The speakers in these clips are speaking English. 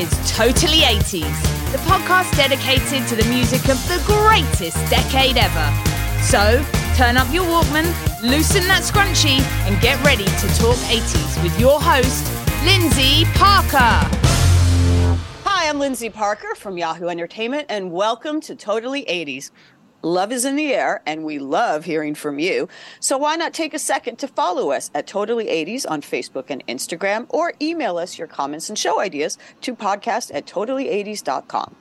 is Totally 80s, the podcast dedicated to the music of the greatest decade ever. So, turn up your Walkman, loosen that scrunchie, and get ready to talk 80s with your host, Lindsay Parker. Hi, I'm Lindsay Parker from Yahoo Entertainment, and welcome to Totally 80s. Love is in the air, and we love hearing from you. So why not take a second to follow us at Totally 80s on Facebook and Instagram, or email us your comments and show ideas to podcast at totally80s.com.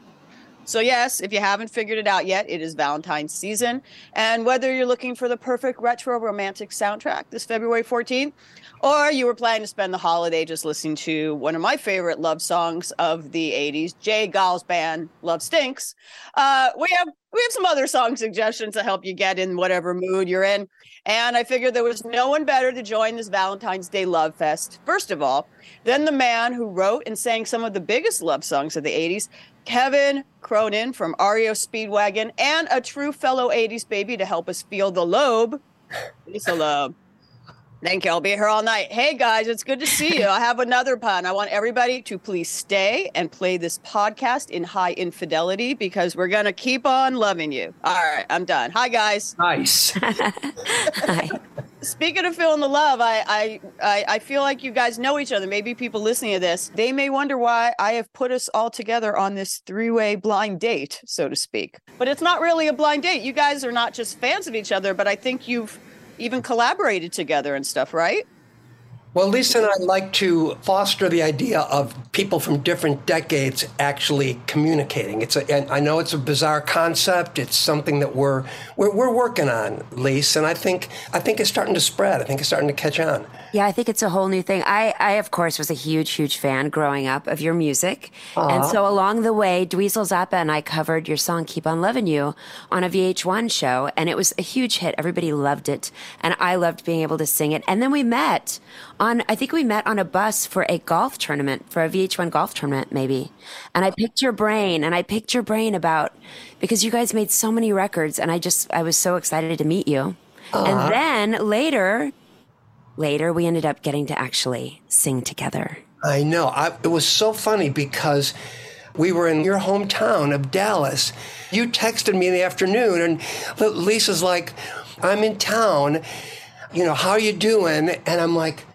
So, yes, if you haven't figured it out yet, it is Valentine's season. And whether you're looking for the perfect retro romantic soundtrack this February 14th, or you were planning to spend the holiday just listening to one of my favorite love songs of the 80s, J. Geils band, Love Stinks, uh, we have we have some other song suggestions to help you get in whatever mood you're in. And I figured there was no one better to join this Valentine's Day Love Fest, first of all, than the man who wrote and sang some of the biggest love songs of the 80s, Kevin Cronin from REO Speedwagon, and a true fellow 80s baby to help us feel the lobe, Lisa Loeb. Thank you. I'll be here all night. Hey guys, it's good to see you. I have another pun. I want everybody to please stay and play this podcast in Hi Infidelity because we're going to keep on loving you. All right, I'm done. Hi guys. Nice. Hi. Speaking of feeling the love, I, I, I I feel like you guys know each other. Maybe people listening to this, they may wonder why I have put us all together on this three-way blind date, so to speak. But it's not really a blind date. You guys are not just fans of each other, but I think you've even collaborated together and stuff, right? Well, Lisa and I like to foster the idea of people from different decades actually communicating. It's a, and I know it's a bizarre concept. It's something that we're, we're we're working on, Lisa, and I think I think it's starting to spread. I think it's starting to catch on. Yeah, I think it's a whole new thing. I, I of course, was a huge, huge fan growing up of your music. And so along the way, Dweezil Zappa and I covered your song Keep On Loving You on a VH1 show. And it was a huge hit. Everybody loved it. And I loved being able to sing it. And then we met on, I think we met on a bus for a golf tournament, for a VH1 golf tournament, maybe. And I picked your brain and I picked your brain about, because you guys made so many records and I just, I was so excited to meet you. And then later, later we ended up getting to actually sing together. I know. I, it was so funny because we were in your hometown of Dallas. You texted me in the afternoon, and Lisa's like, "I'm in town. You know, how you doing?" And I'm like.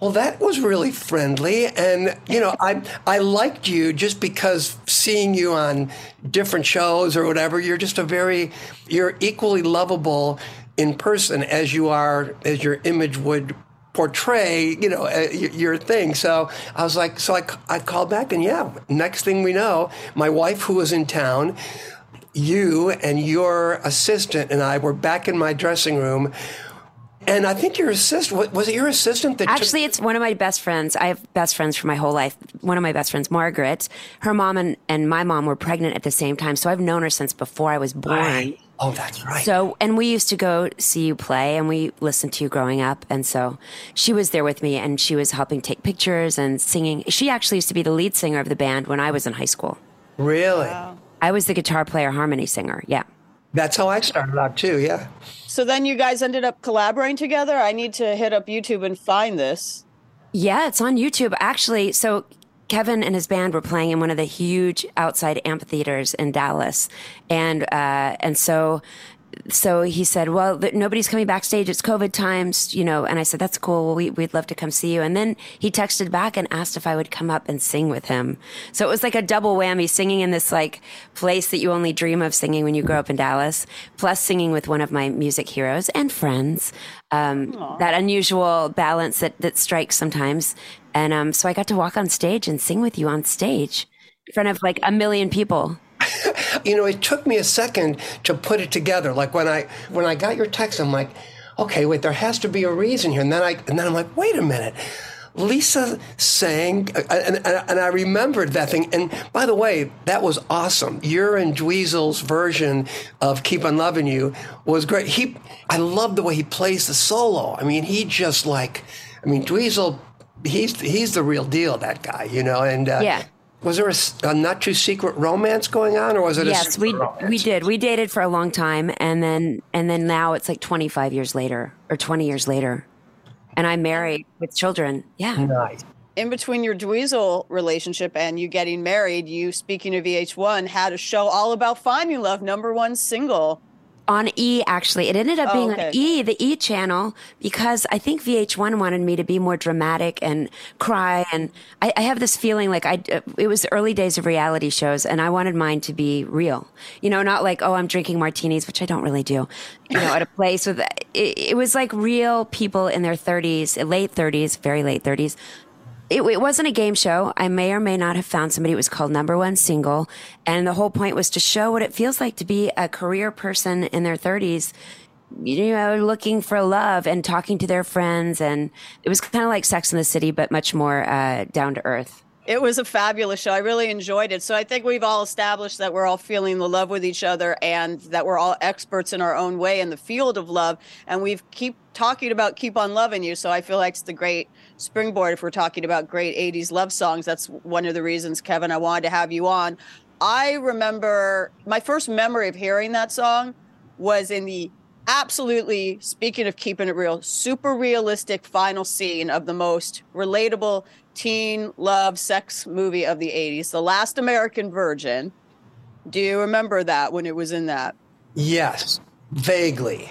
Well, that was really friendly, and you know, I I liked you just because seeing you on different shows or whatever. You're just a very, you're equally lovable in person as you are as your image would portray, you know, uh, y- your thing. So I was like, so I, I called back, and yeah, next thing we know, my wife who was in town, you and your assistant and I were back in my dressing room. And I think your assistant was it your assistant that took- Actually, it's one of my best friends. I have best friends for my whole life. One of my best friends, Margaret, her mom and, and my mom were pregnant at the same time. So I've known her since before I was born. Oh, that's right. So, and we used to go see you play and we listened to you growing up. And so she was there with me and she was helping take pictures and singing. She actually used to be the lead singer of the band when I was in high school. really? I was the guitar player, harmony singer. Yeah. That's how I started out too. Yeah. So then you guys ended up collaborating together. I need to hit up YouTube and find this. Yeah, it's on YouTube. Actually, so Kevin and his band were playing in one of the huge outside amphitheaters in Dallas, and uh, and so so he said, "Well, th- nobody's coming backstage. It's COVID times, you know." And I said, "That's cool. We, we'd love to come see you." And then he texted back and asked if I would come up and sing with him. So it was like a double whammy: singing in this like place that you only dream of singing when you grow up in Dallas, plus singing with one of my music heroes and friends. Um, that unusual balance that that strikes sometimes. And um, so I got to walk on stage and sing with you on stage in front of like a million people. you know, it took me a second to put it together. Like when I when I got your text, I'm like, okay, wait, there has to be a reason here. And then I and then I'm like, wait a minute. Lisa sang, uh, and, and, and I remembered that thing. And by the way, that was awesome. Your and Dweezil's version of "Keep on Loving You" was great. He, I love the way he plays the solo. I mean, he just like, I mean, Dweezil, he's he's the real deal. That guy, you know. And uh, Yeah. Was there a not too secret romance going on, or was it? a yes, secret we romance? we did. We dated for a long time, and then and then now it's like 25 years later or 20 years later, and I'm married with children. Yeah, Nice. in between your Dweezil relationship and you getting married, you, speaking of VH1, had a show all about finding love, number one single on E actually. It ended up Oh, being okay. on E, the E channel, because I think VH1 wanted me to be more dramatic and cry. And I, I have this feeling like I, uh, it was the early days of reality shows and I wanted mine to be real. You know, not like, oh, I'm drinking martinis, which I don't really do, you know, at a place with, it, it was like real people in their 30s, late 30s, very late 30s, it, it wasn't a game show. I may or may not have found somebody. It was called Number One Single. And the whole point was to show what it feels like to be a career person in their 30s, you know, looking for love and talking to their friends. And it was kind of like Sex in the City, but much more uh, down to earth. It was a fabulous show. I really enjoyed it. So I think we've all established that we're all feeling the love with each other and that we're all experts in our own way in the field of love. And we've keep talking about keep on loving you. So I feel like it's the great springboard if we're talking about great 80s love songs. That's one of the reasons, Kevin, I wanted to have you on. I remember my first memory of hearing that song was in the absolutely, speaking of keeping it real, super realistic final scene of the most relatable teen love sex movie of the 80s, The Last American Virgin. Do you remember that when it was in that? Yes, vaguely.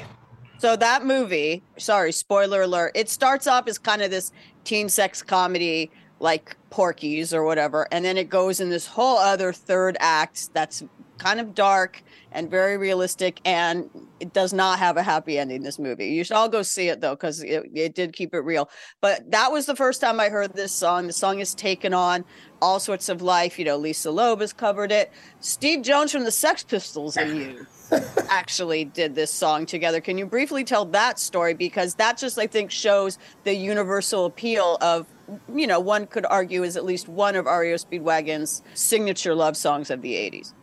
So that movie, sorry, spoiler alert, it starts off as kind of this teen sex comedy like Porky's or whatever, and then it goes in this whole other third act that's kind of dark and very realistic, and it does not have a happy ending. This movie, you should all go see it though, because it, it did keep it real. But that was the first time I heard this song. The song has taken on all sorts of life. You know, Lisa Loeb has covered it. Steve Jones from the Sex Pistols and you actually did this song together. Can you briefly tell that story? Because that just, I think, shows the universal appeal of, you know, one could argue is at least one of REO Speedwagon's signature love songs of the 80s.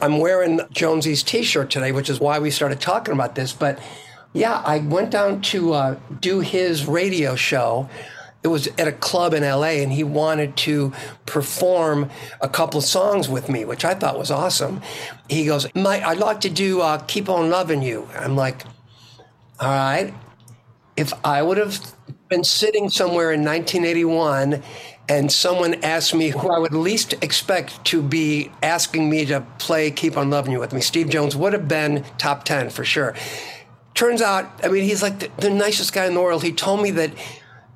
I'm wearing Jonesy's T-shirt today, which is why we started talking about this. But yeah, I went down to uh, do his radio show. It was at a club in LA, and he wanted to perform a couple of songs with me, which I thought was awesome. He goes, "Mike, I'd like to do uh, "Keep on Loving You." I'm like, "All right." If I would have been sitting somewhere in 1981 and someone asked me who I would least expect to be asking me to play Keep on Loving You with me, Steve Jones would have been top 10 for sure. Turns out, I mean, he's like the, the nicest guy in the world. He told me that,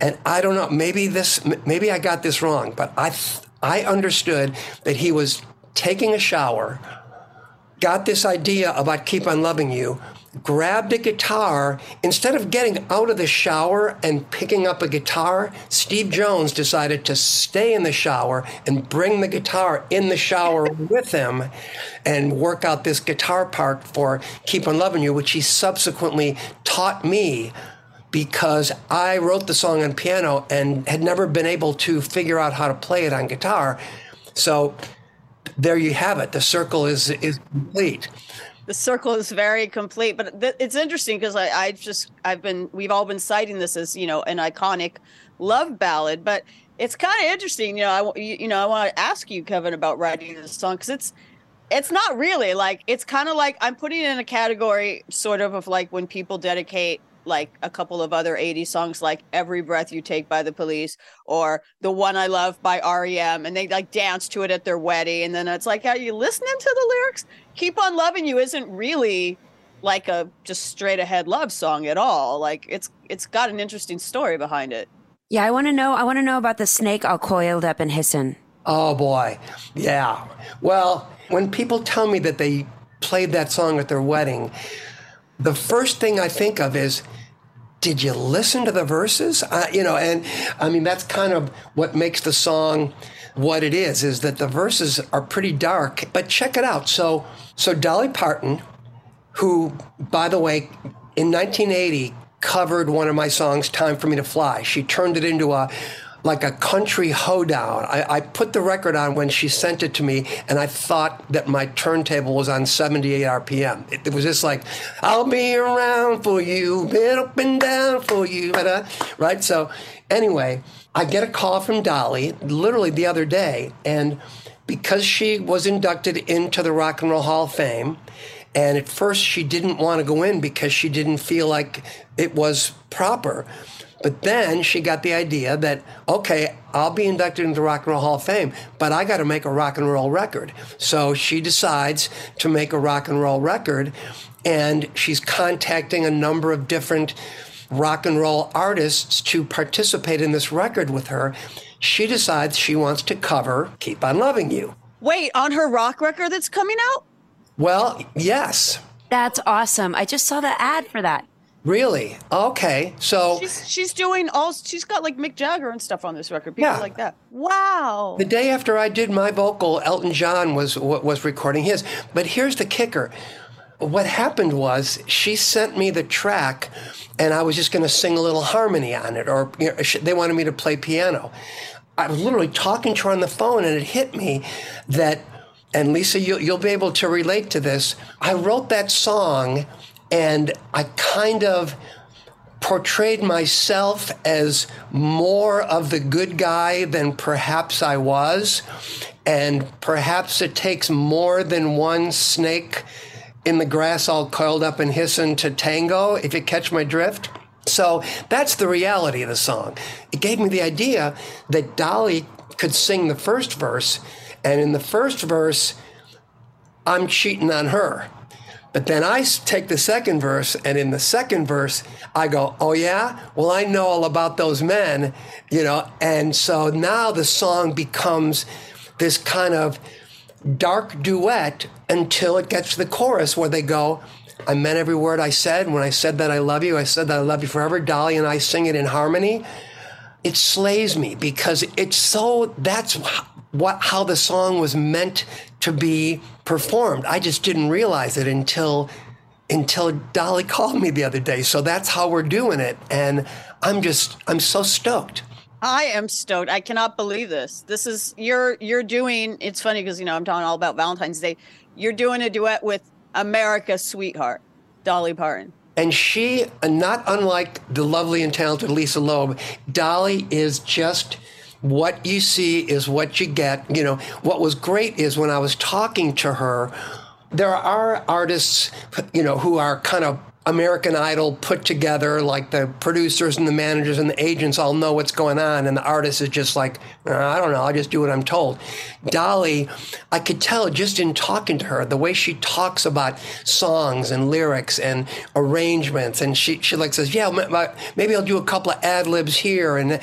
and I don't know, maybe this, maybe I got this wrong, but I, I understood that he was taking a shower, got this idea about Keep on Loving You, grabbed a guitar. Instead of getting out of the shower and picking up a guitar, Steve Jones decided to stay in the shower and bring the guitar in the shower with him and work out this guitar part for Keep on Loving You, which he subsequently taught me because I wrote the song on piano and had never been able to figure out how to play it on guitar. So there you have it. The circle is is complete the circle is very complete but th- it's interesting because I, I just i've been we've all been citing this as you know an iconic love ballad but it's kind of interesting you know i you, you know i want to ask you kevin about writing this song because it's it's not really like it's kind of like i'm putting it in a category sort of of like when people dedicate like a couple of other 80 songs like Every Breath You Take by the Police or The One I Love by REM and they like dance to it at their wedding and then it's like are you listening to the lyrics? Keep on Loving You isn't really like a just straight ahead love song at all. Like it's it's got an interesting story behind it. Yeah, I want to know. I want to know about the snake all coiled up and hissing. Oh boy. Yeah. Well, when people tell me that they played that song at their wedding, the first thing I think of is, did you listen to the verses? Uh, you know, and I mean, that's kind of what makes the song what it is, is that the verses are pretty dark. But check it out. So, so Dolly Parton, who, by the way, in 1980 covered one of my songs, Time for Me to Fly. She turned it into a like a country hoedown. I, I, put the record on when she sent it to me, and I thought that my turntable was on 78 RPM. It, it was just like, I'll be around for you, been up and down for you, uh, right? So, anyway, I get a call from Dolly literally the other day, and because she was inducted into the Rock and Roll Hall of Fame, and at first she didn't want to go in because she didn't feel like it was proper. But then she got the idea that, okay, I'll be inducted into the Rock and Roll Hall of Fame, but I got to make a rock and roll record. So she decides to make a rock and roll record, and she's contacting a number of different rock and roll artists to participate in this record with her. She decides she wants to cover Keep On Loving You. Wait, on her rock record that's coming out? Well, yes. That's awesome. I just saw the ad for that. Really? Okay. So She's she's doing all she's got like Mick Jagger and stuff on this record. People Yeah. like that. Wow. the day after I did my vocal, Elton John was was recording his. But here's the kicker. What happened was she sent me the track, and I was just going to sing a little harmony on it, or you know, they wanted me to play piano. I was literally talking to her on the phone, and it hit me that, and Lisa, you, you'll be able to relate to this. I wrote that song, and I kind of portrayed myself as more of the good guy than perhaps I was. And perhaps it takes more than one snake in the grass all coiled up and hissing to tango, if you catch my drift. So that's the reality of the song. It gave me the idea that Dolly could sing the first verse, and in the first verse, I'm cheating on her. But then I take the second verse, and in the second verse, I go, Oh, yeah? Well, I know all about those men, you know? And so now the song becomes this kind of dark duet until it gets to the chorus where they go, I meant every word I said. When I said that I love you, I said that I love you forever. Dolly and I sing it in harmony. It slays me because it's so, that's what, how the song was meant to be performed. I just didn't realize it until, until Dolly called me the other day. So that's how we're doing it. And I'm just, I'm so stoked. I am stoked. I cannot believe this. This is you're you're doing. It's funny because you know I'm talking all about Valentine's Day. You're doing a duet with America's sweetheart, Dolly Parton. And she, not unlike the lovely and talented Lisa Loeb, Dolly is just what you see is what you get. You know, what was great is when I was talking to her, there are artists, you know, who are kind of American Idol put together, like the producers and the managers and the agents all know what's going on, and the artist is just like, "Uh, I don't know, I'll just do what I'm told. Dolly, I could tell just in talking to her, the way she talks about songs and lyrics and arrangements, and she, she like says, Yeah, ma- ma- maybe I'll do a couple of ad libs here. And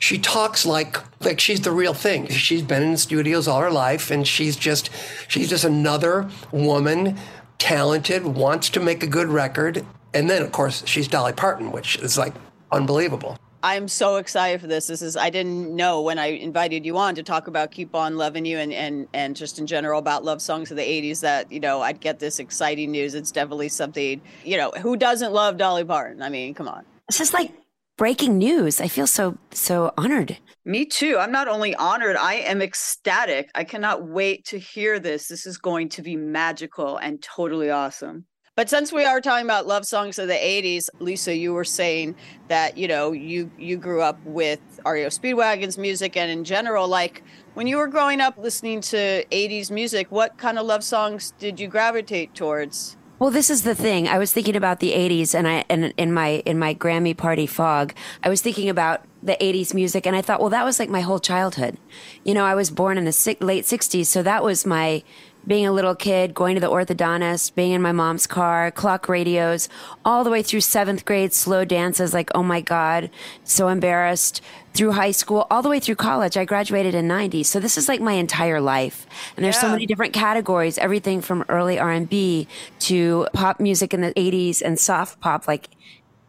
she talks like like she's the real thing. She's been in studios all her life, and she's just she's just another woman talented, wants to make a good record. And then, of course, she's Dolly Parton, which is like unbelievable. I'm so excited for this. This is I didn't know when I invited you on to talk about Keep On Loving You and and and just in general about love songs of the 80s that, you know, I'd get this exciting news. It's definitely something, you know, who doesn't love Dolly Parton? I mean, come on. This is like breaking news. I feel so so honored. Me too. I'm not only honored, I am ecstatic. I cannot wait to hear this. This is going to be magical and totally awesome. But since we are talking about love songs of the 80s, Lisa, you were saying that, you know, you you grew up with REO Speedwagon's music and in general like when you were growing up listening to 80s music, what kind of love songs did you gravitate towards? Well, this is the thing. I was thinking about the '80s, and I and in my in my Grammy party fog, I was thinking about the '80s music, and I thought, well, that was like my whole childhood. You know, I was born in the si- late '60s, so that was my being a little kid, going to the orthodontist, being in my mom's car, clock radios, all the way through seventh grade, slow dances, like, oh my God, so embarrassed, through high school, all the way through college. I graduated in 90. So this is like my entire life. And there's so many different categories, everything from early R&B to pop music in the 80s and soft pop, like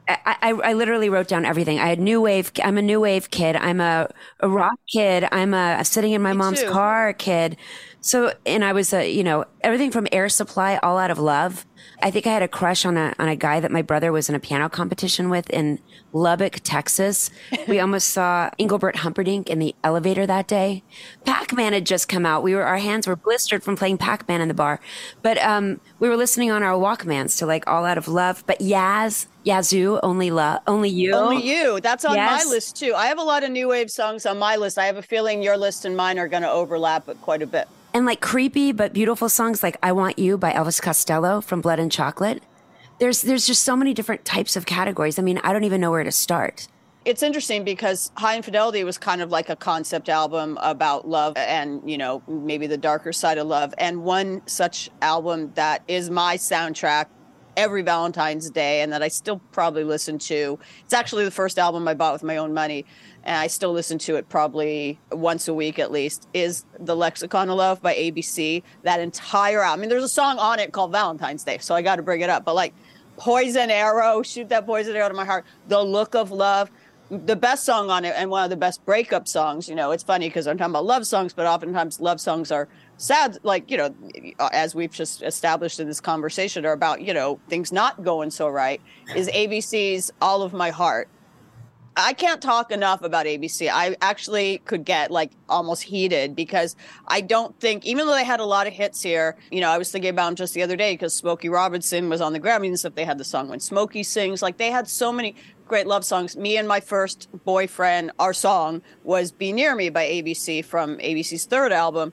I, I, I literally wrote down everything. I had new wave. I'm a new wave kid. I'm a, a rock kid. I'm a, sitting in my mom's too. car kid. So, and I was a, you know, everything from Air Supply, All Out of Love. I think I had a crush on a on a guy that my brother was in a piano competition with in Lubbock, Texas. We almost saw Engelbert Humperdinck in the elevator that day. Pac-Man had just come out. We were our hands were blistered from playing Pac-Man in the bar, but um, we were listening on our Walkmans to like All Out of Love. But Yaz, Yazoo, only love, only you, Only you. That's on Yes. my list too. I have a lot of new wave songs on my list. I have a feeling your list and mine are going to overlap quite a bit. and like creepy but beautiful songs like I Want You by Elvis Costello from Blood and Chocolate. There's there's just so many different types of categories. I mean, I don't even know where to start. it's interesting because Hi Infidelity was kind of like a concept album about love and, you know, maybe the darker side of love. And one such album that is my soundtrack every Valentine's Day and that I still probably listen to. It's actually the first album I bought with my own money and I still listen to it probably once a week at least, is The Lexicon of Love by ABC. That entire album. I mean, there's a song on it called Valentine's Day, so I got to bring it up. But like Poison Arrow, Shoot That Poison Arrow to My Heart, The Look of Love, the best song on it and one of the best breakup songs. You know, it's funny because I'm talking about love songs, but oftentimes love songs are sad, like, you know, as we've just established in this conversation, are about, you know, things not going so right, is ABC's All of My Heart. I can't talk enough about ABC. I actually could get like almost heated because I don't think, even though they had a lot of hits here, you know, I was thinking about them just the other day because Smokey Robinson was on the Grammys and stuff. They had the song When Smokey Sings. Like they had so many great love songs. Me and my first boyfriend, our song was Be Near Me by ABC from ABC's third album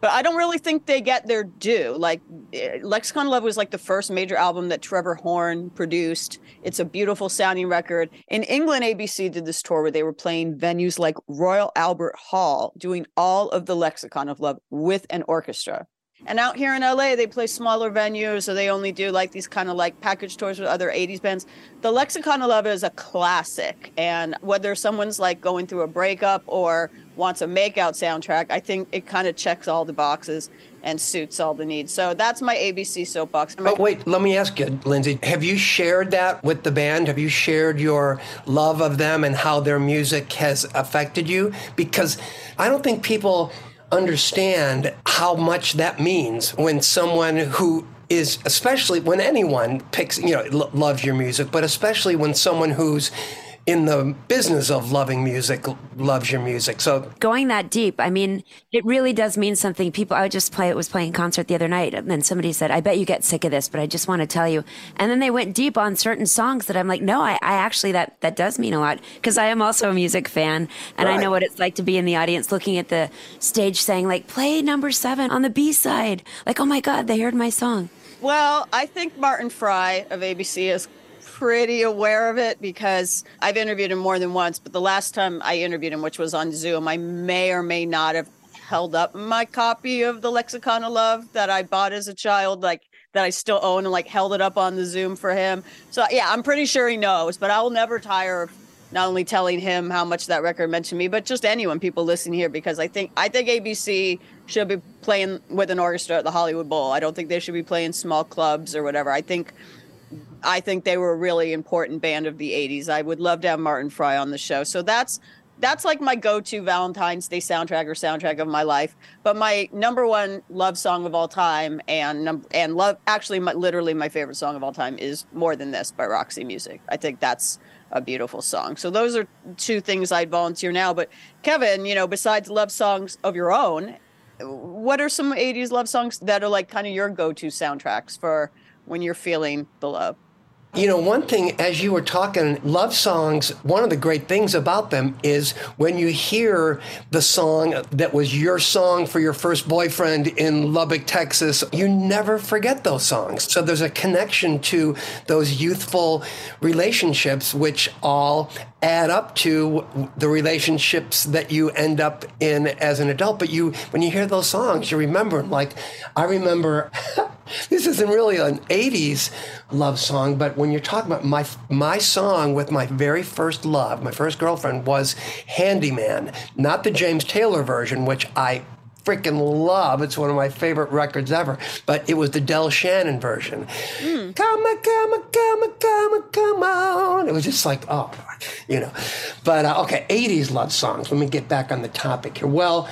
but I don't really think they get their due. Like eh, Lexicon Love was like the first major album that Trevor Horn produced. It's a beautiful sounding record. In England, ABC did this tour where they were playing venues like Royal Albert Hall, doing all of the Lexicon of Love with an orchestra. And out here in LA, they play smaller venues, so they only do like these kind of like package tours with other 80s bands. The Lexicon of Love is a classic. And whether someone's like going through a breakup or wants a makeout soundtrack, I think it kind of checks all the boxes and suits all the needs. So that's my ABC soapbox. Oh, wait, let me ask you, Lindsay, have you shared that with the band? Have you shared your love of them and how their music has affected you? Because I don't think people understand how much that means when someone who is especially when anyone picks you know loves your music but especially when someone who's in the business of loving music loves your music. So going that deep, I mean, it really does mean something. People, I just play, it was playing concert the other night and then somebody said, I bet you get sick of this, but I just want to tell you. And then they went deep on certain songs that I'm like, no, I, I actually, that, that does mean a lot because I am also a music fan and right. I know what it's like to be in the audience looking at the stage saying like, play number seven on the B side. Like, oh my God, they heard my song. Well, I think Martin Fry of ABC is pretty aware of it because I've interviewed him more than once. But the last time I interviewed him, which was on Zoom, I may or may not have held up my copy of the Lexicon of Love that I bought as a child, like that I still own, and like held it up on the Zoom for him. So yeah, I'm pretty sure he knows. But I will never tire of not only telling him how much that record meant to me, but just anyone, people listening here, because I think I think ABC should be playing with an orchestra at the Hollywood Bowl. I don't think they should be playing small clubs or whatever. I think I think they were a really important band of the 80s. I would love to have Martin Fry on the show. So that's that's like my go-to Valentine's Day soundtrack or soundtrack of my life. But my number one love song of all time and and love actually my, literally my favorite song of all time is More Than This by Roxy Music. I think that's a beautiful song. So those are two things I'd volunteer now. But Kevin, you know, besides love songs of your own, what are some 80s love songs that are like kind of your go-to soundtracks for when you're feeling the love? You know, one thing as you were talking, love songs, one of the great things about them is when you hear the song that was your song for your first boyfriend in Lubbock, Texas, you never forget those songs. So there's a connection to those youthful relationships, which all add up to the relationships that you end up in as an adult. But you, when you hear those songs, you remember, them. like, I remember. this isn't really an 80s love song, but when you're talking about my my song with my very first love, my first girlfriend was Handyman, not the James Taylor version, which I freaking love. It's one of my favorite records ever. But it was the Del Shannon version. Mm. Come on, come on, come on, come on, come on. It was just like, oh, you know. But uh, okay, 80s love songs. Let me get back on the topic here. Well,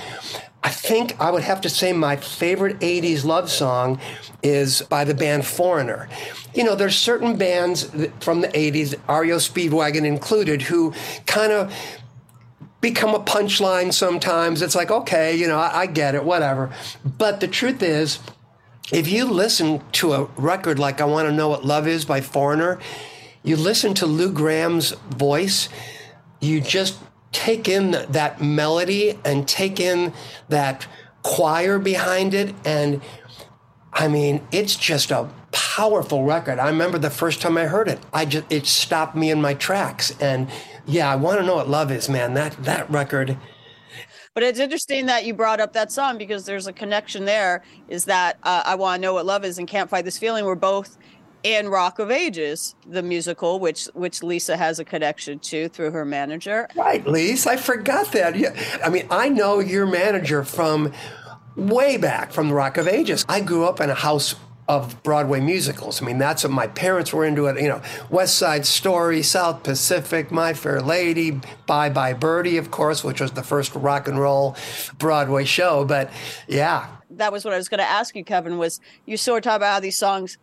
I think I would have to say my favorite 80s love song is by the band Foreigner. You know, there's certain bands from the 80s, REO Speedwagon included, who kind of become a punchline sometimes. It's like, okay, you know, I, I get it, whatever. But the truth is, if you listen to a record like I Want to Know What Love Is by Foreigner, you listen to Lou Gramm's voice, you just take in that melody and take in that choir behind it. And I mean, it's just a powerful record. I remember the first time I heard it, I just, it stopped me in my tracks. And Yeah, I want to know what love is, man. That that record. But it's interesting that you brought up that song because there's a connection there. Is that uh, I want to know what love is and can't fight this feeling. We're both in Rock of Ages, the musical, which which Lisa has a connection to through her manager. Right, Lisa. I forgot that. Yeah, I mean, I know your manager from way back from the Rock of Ages. I grew up in a house of Broadway musicals. I mean, that's what my parents were into it. You know, West Side Story, South Pacific, My Fair Lady, Bye Bye Birdie, of course, which was the first rock and roll Broadway show. But yeah. That was what I was going to ask you, Kevin, was you sort of talk about how these songs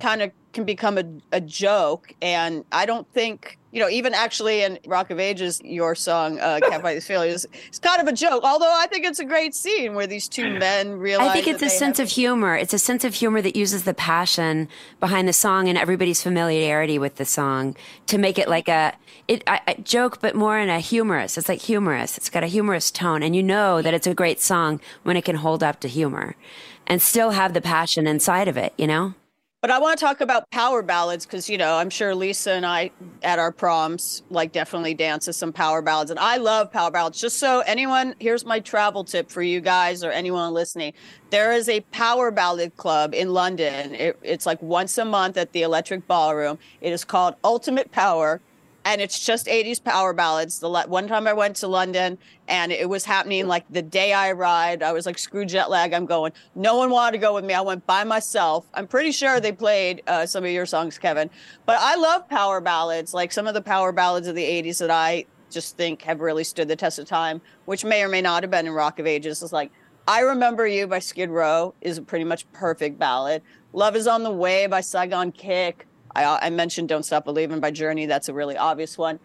kind of can become a, a joke. And I don't think, you know, even actually in Rock of Ages, your song, uh, Can't Fight This Feeling, is, is kind of a joke. Although I think it's a great scene where these two men realize. I think it's a sense have- of humor. It's a sense of humor that uses the passion behind the song and everybody's familiarity with the song to make it like a it I, I joke, but more in a humorous. It's like humorous. It's got a humorous tone, and you know that it's a great song when it can hold up to humor and still have the passion inside of it. You know. But I want to talk about power ballads because, you know, I'm sure Lisa and I at our proms like definitely dance to some power ballads. And I love power ballads. Just so anyone, here's my travel tip for you guys or anyone listening. There is a power ballad club in London. It, it's like once a month at the Electric Ballroom. It is called Ultimate Power and it's just 80s power ballads. The one time I went to London and it was happening like the day I arrived. I was like, screw jet lag. I'm going. No one wanted to go with me. I went by myself. I'm pretty sure they played uh, some of your songs, Kevin. But I love power ballads, like some of the power ballads of the 80s that I just think have really stood the test of time, which may or may not have been in Rock of Ages. It's like, I Remember You by Skid Row is a pretty much perfect ballad. Love is on the Way by Saigon Kick. I, I mentioned Don't Stop Believing by Journey. That's a really obvious one.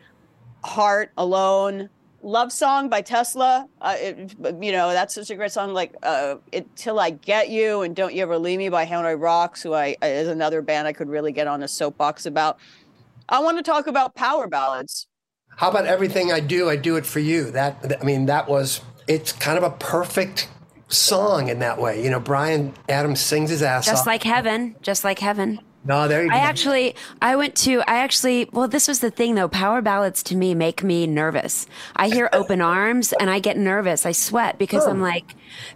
Heart Alone. Love Song by Tesla. Uh, it, you know, that's such a great song. Like uh, it, Till I Get You and Don't You Ever Leave Me by Hanoi Rocks, who I is another band I could really get on a soapbox about. I want to talk about power ballads. How about Everything I Do, I Do It For You? That, I mean, that was, it's kind of a perfect song in that way. You know, Bryan Adams sings his ass just off. Just like heaven, just like heaven. No, there you go. I go. actually, I went to, I actually, well, this was the thing though. Power ballads to me make me nervous. I hear open arms and I get nervous. I sweat because oh. I'm like,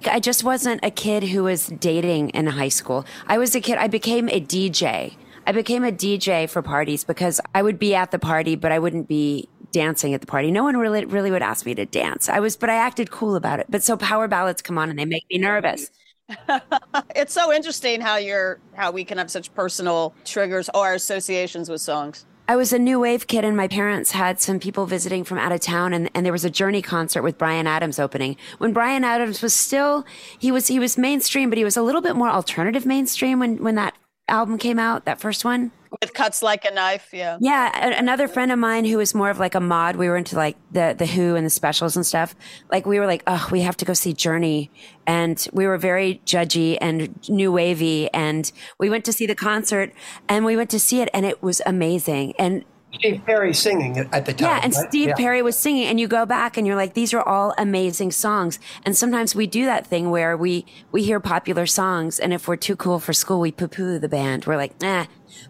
I just wasn't a kid who was dating in high school. I was a kid, I became a DJ. I became a DJ for parties because I would be at the party, but I wouldn't be dancing at the party. No one really, really would ask me to dance. I was, but I acted cool about it. But so power ballads come on and they make me nervous. it's so interesting how you're how we can have such personal triggers or associations with songs. I was a new wave kid and my parents had some people visiting from out of town and, and there was a journey concert with Bryan Adams opening. When Bryan Adams was still he was he was mainstream, but he was a little bit more alternative mainstream when, when that album came out, that first one with cuts like a knife yeah yeah another friend of mine who was more of like a mod we were into like the the who and the specials and stuff like we were like oh we have to go see journey and we were very judgy and new wavy and we went to see the concert and we went to see it and it was amazing and Steve Perry singing at the time. Yeah, and right? Steve yeah. Perry was singing, and you go back and you're like, these are all amazing songs. And sometimes we do that thing where we we hear popular songs, and if we're too cool for school, we poo poo the band. We're like, eh.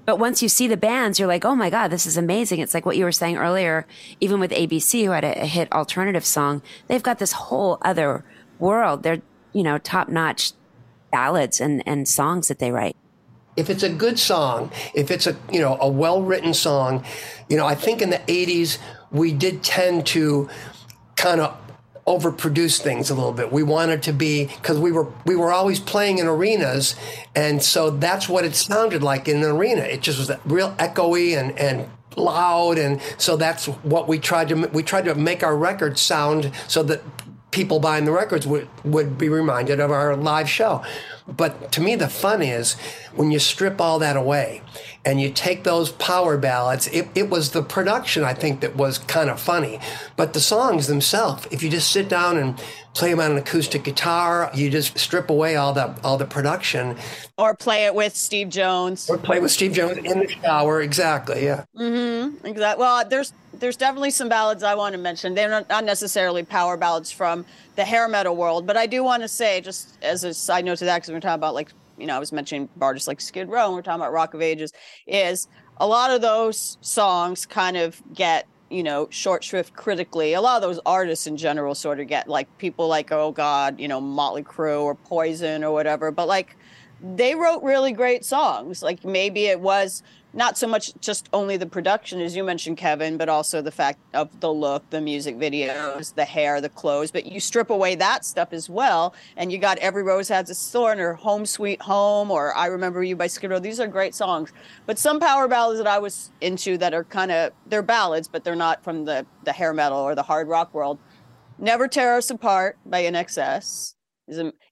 But once you see the bands, you're like, oh my god, this is amazing. It's like what you were saying earlier, even with ABC, who had a, a hit alternative song, they've got this whole other world. They're you know top notch ballads and and songs that they write if it's a good song, if it's a you know a well written song, you know I think in the '80s we did tend to kind of overproduce things a little bit. We wanted to be because we were we were always playing in arenas, and so that's what it sounded like in an arena. It just was real echoey and and loud, and so that's what we tried to we tried to make our records sound so that people buying the records would would be reminded of our live show. But to me, the fun is when you strip all that away and you take those power ballads. It, it was the production, I think, that was kind of funny. But the songs themselves, if you just sit down and play them on an acoustic guitar, you just strip away all the all the production. Or play it with Steve Jones. Or play with Steve Jones in the shower. Exactly. Yeah. Mm-hmm. Exactly. Well, there's there's definitely some ballads I want to mention. They're not, not necessarily power ballads from the hair metal world, but I do want to say, just as a side note to that, because we're talking about like, you know, I was mentioning artists like Skid Row, and we're talking about Rock of Ages, is a lot of those songs kind of get you know, short shrift critically. A lot of those artists in general sort of get like people like, oh God, you know, Motley Crue or Poison or whatever. But like, they wrote really great songs. Like maybe it was not so much just only the production, as you mentioned, Kevin, but also the fact of the look, the music videos, the hair, the clothes. But you strip away that stuff as well, and you got Every Rose Has Its Thorn or Home Sweet Home or I Remember You by Skid Row. These are great songs. But some power ballads that I was into that are kind of, they're ballads, but they're not from the, the hair metal or the hard rock world. Never Tear Us Apart by INXS.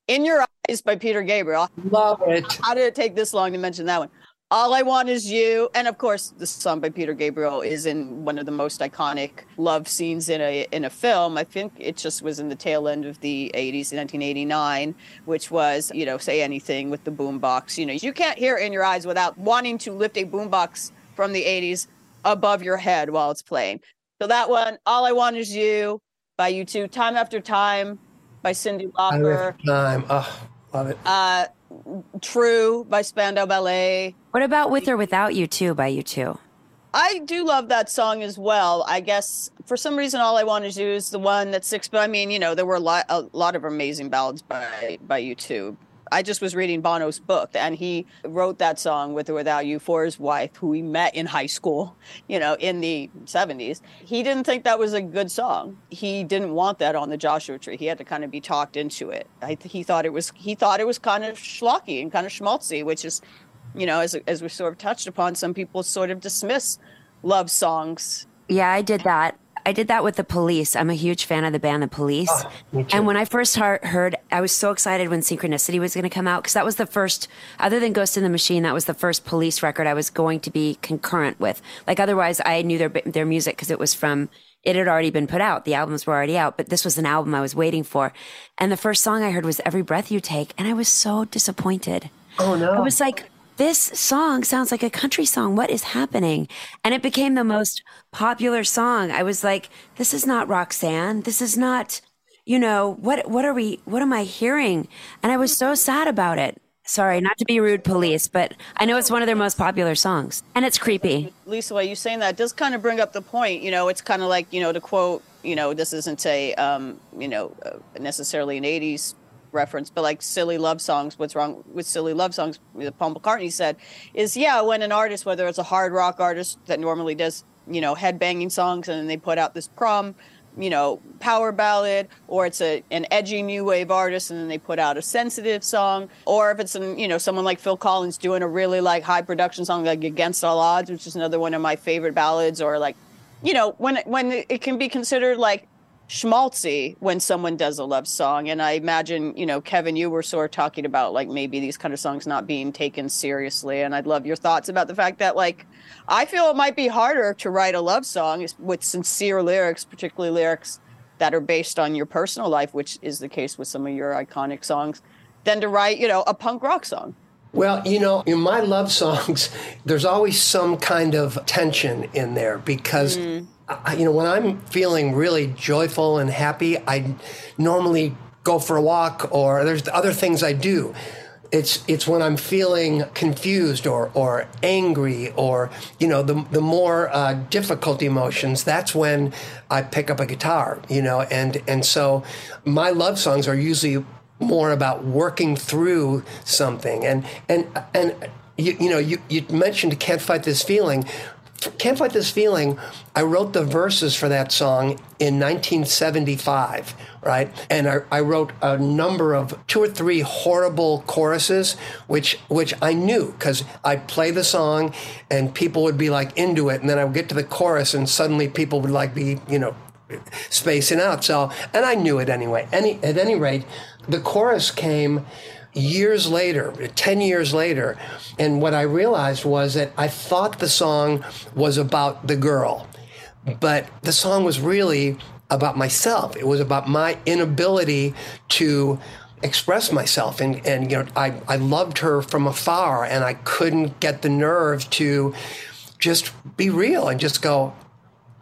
In Your Eyes by Peter Gabriel. Love it. How did it take this long to mention that one? All I Want Is You. And of course, the song by Peter Gabriel is in one of the most iconic love scenes in a in a film. I think it just was in the tail end of the 80s, 1989, which was, you know, Say Anything with the boombox. You know, you can't hear In Your Eyes without wanting to lift a boombox from the 80s above your head while it's playing. So that one, All I Want Is You by U2, Time After Time by Cyndi Lauper. Time. Oh, love it. Uh, True by Spandau Ballet. What about With or Without You Too by U2? I do love that song as well. I guess for some reason, all I want to do is the one that's six. But I mean, you know, there were a lot, a lot of amazing ballads by by U2. I just was reading Bono's book, and he wrote that song with or without you for his wife, who he met in high school, you know, in the 70s. He didn't think that was a good song. He didn't want that on the Joshua Tree. He had to kind of be talked into it. I, he thought it was he thought it was kind of schlocky and kind of schmaltzy, which is, you know, as as we sort of touched upon, some people sort of dismiss love songs. Yeah, I did that. I did that with the Police. I'm a huge fan of the band The Police. Oh, and when I first heard, I was so excited when Synchronicity was going to come out because that was the first, other than Ghost in the Machine, that was the first Police record I was going to be concurrent with. Like otherwise, I knew their their music because it was from it had already been put out. The albums were already out, but this was an album I was waiting for. And the first song I heard was Every Breath You Take, and I was so disappointed. Oh no. I was like, this song sounds like a country song. What is happening? And it became the most popular song. I was like, this is not Roxanne. This is not, you know, what, what are we, what am I hearing? And I was so sad about it. Sorry, not to be rude, police, but I know it's one of their most popular songs and it's creepy. Lisa, while you saying that does kind of bring up the point, you know, it's kind of like, you know, to quote, you know, this isn't a, um, you know, uh, necessarily an 80s reference, but like silly love songs. What's wrong with silly love songs? Paul McCartney said is yeah, when an artist, whether it's a hard rock artist that normally does you know headbanging songs, and then they put out this prom you know power ballad or it's a an edgy new wave artist and then they put out a sensitive song or if it's an you know someone like phil collins doing a really like high production song like against all odds which is another one of my favorite ballads or like you know when when it can be considered like schmaltzy when someone does a love song. And I imagine, you know, Kevin, you were sort of talking about like maybe these kind of songs not being taken seriously. And I'd love your thoughts about the fact that, like, I feel it might be harder to write a love song with sincere lyrics, particularly lyrics that are based on your personal life, which is the case with some of your iconic songs, than to write, you know, a punk rock song. Well, you know, in my love songs, there's always some kind of tension in there because. Mm I, you know, when I'm feeling really joyful and happy, I normally go for a walk or there's other things I do. It's it's when I'm feeling confused or or angry or you know the the more uh, difficult emotions. That's when I pick up a guitar. You know, and and so my love songs are usually more about working through something and and and you, you know you, you mentioned can't fight this feeling can't Fight This Feeling, I wrote the verses for that song in 1975, right? And I, I, wrote a number of two or three horrible choruses, which which I knew because I'd play the song and people would be like into it, and then I would get to the chorus and suddenly people would like be, you know, spacing out. So, and I knew it anyway. Any at any rate, the chorus came years later, 10 years later. And what I realized was that I thought the song was about the girl, but the song was really about myself. It was about my inability to express myself. And, and you know, I, I loved her from afar and I couldn't get the nerve to just be real and just go,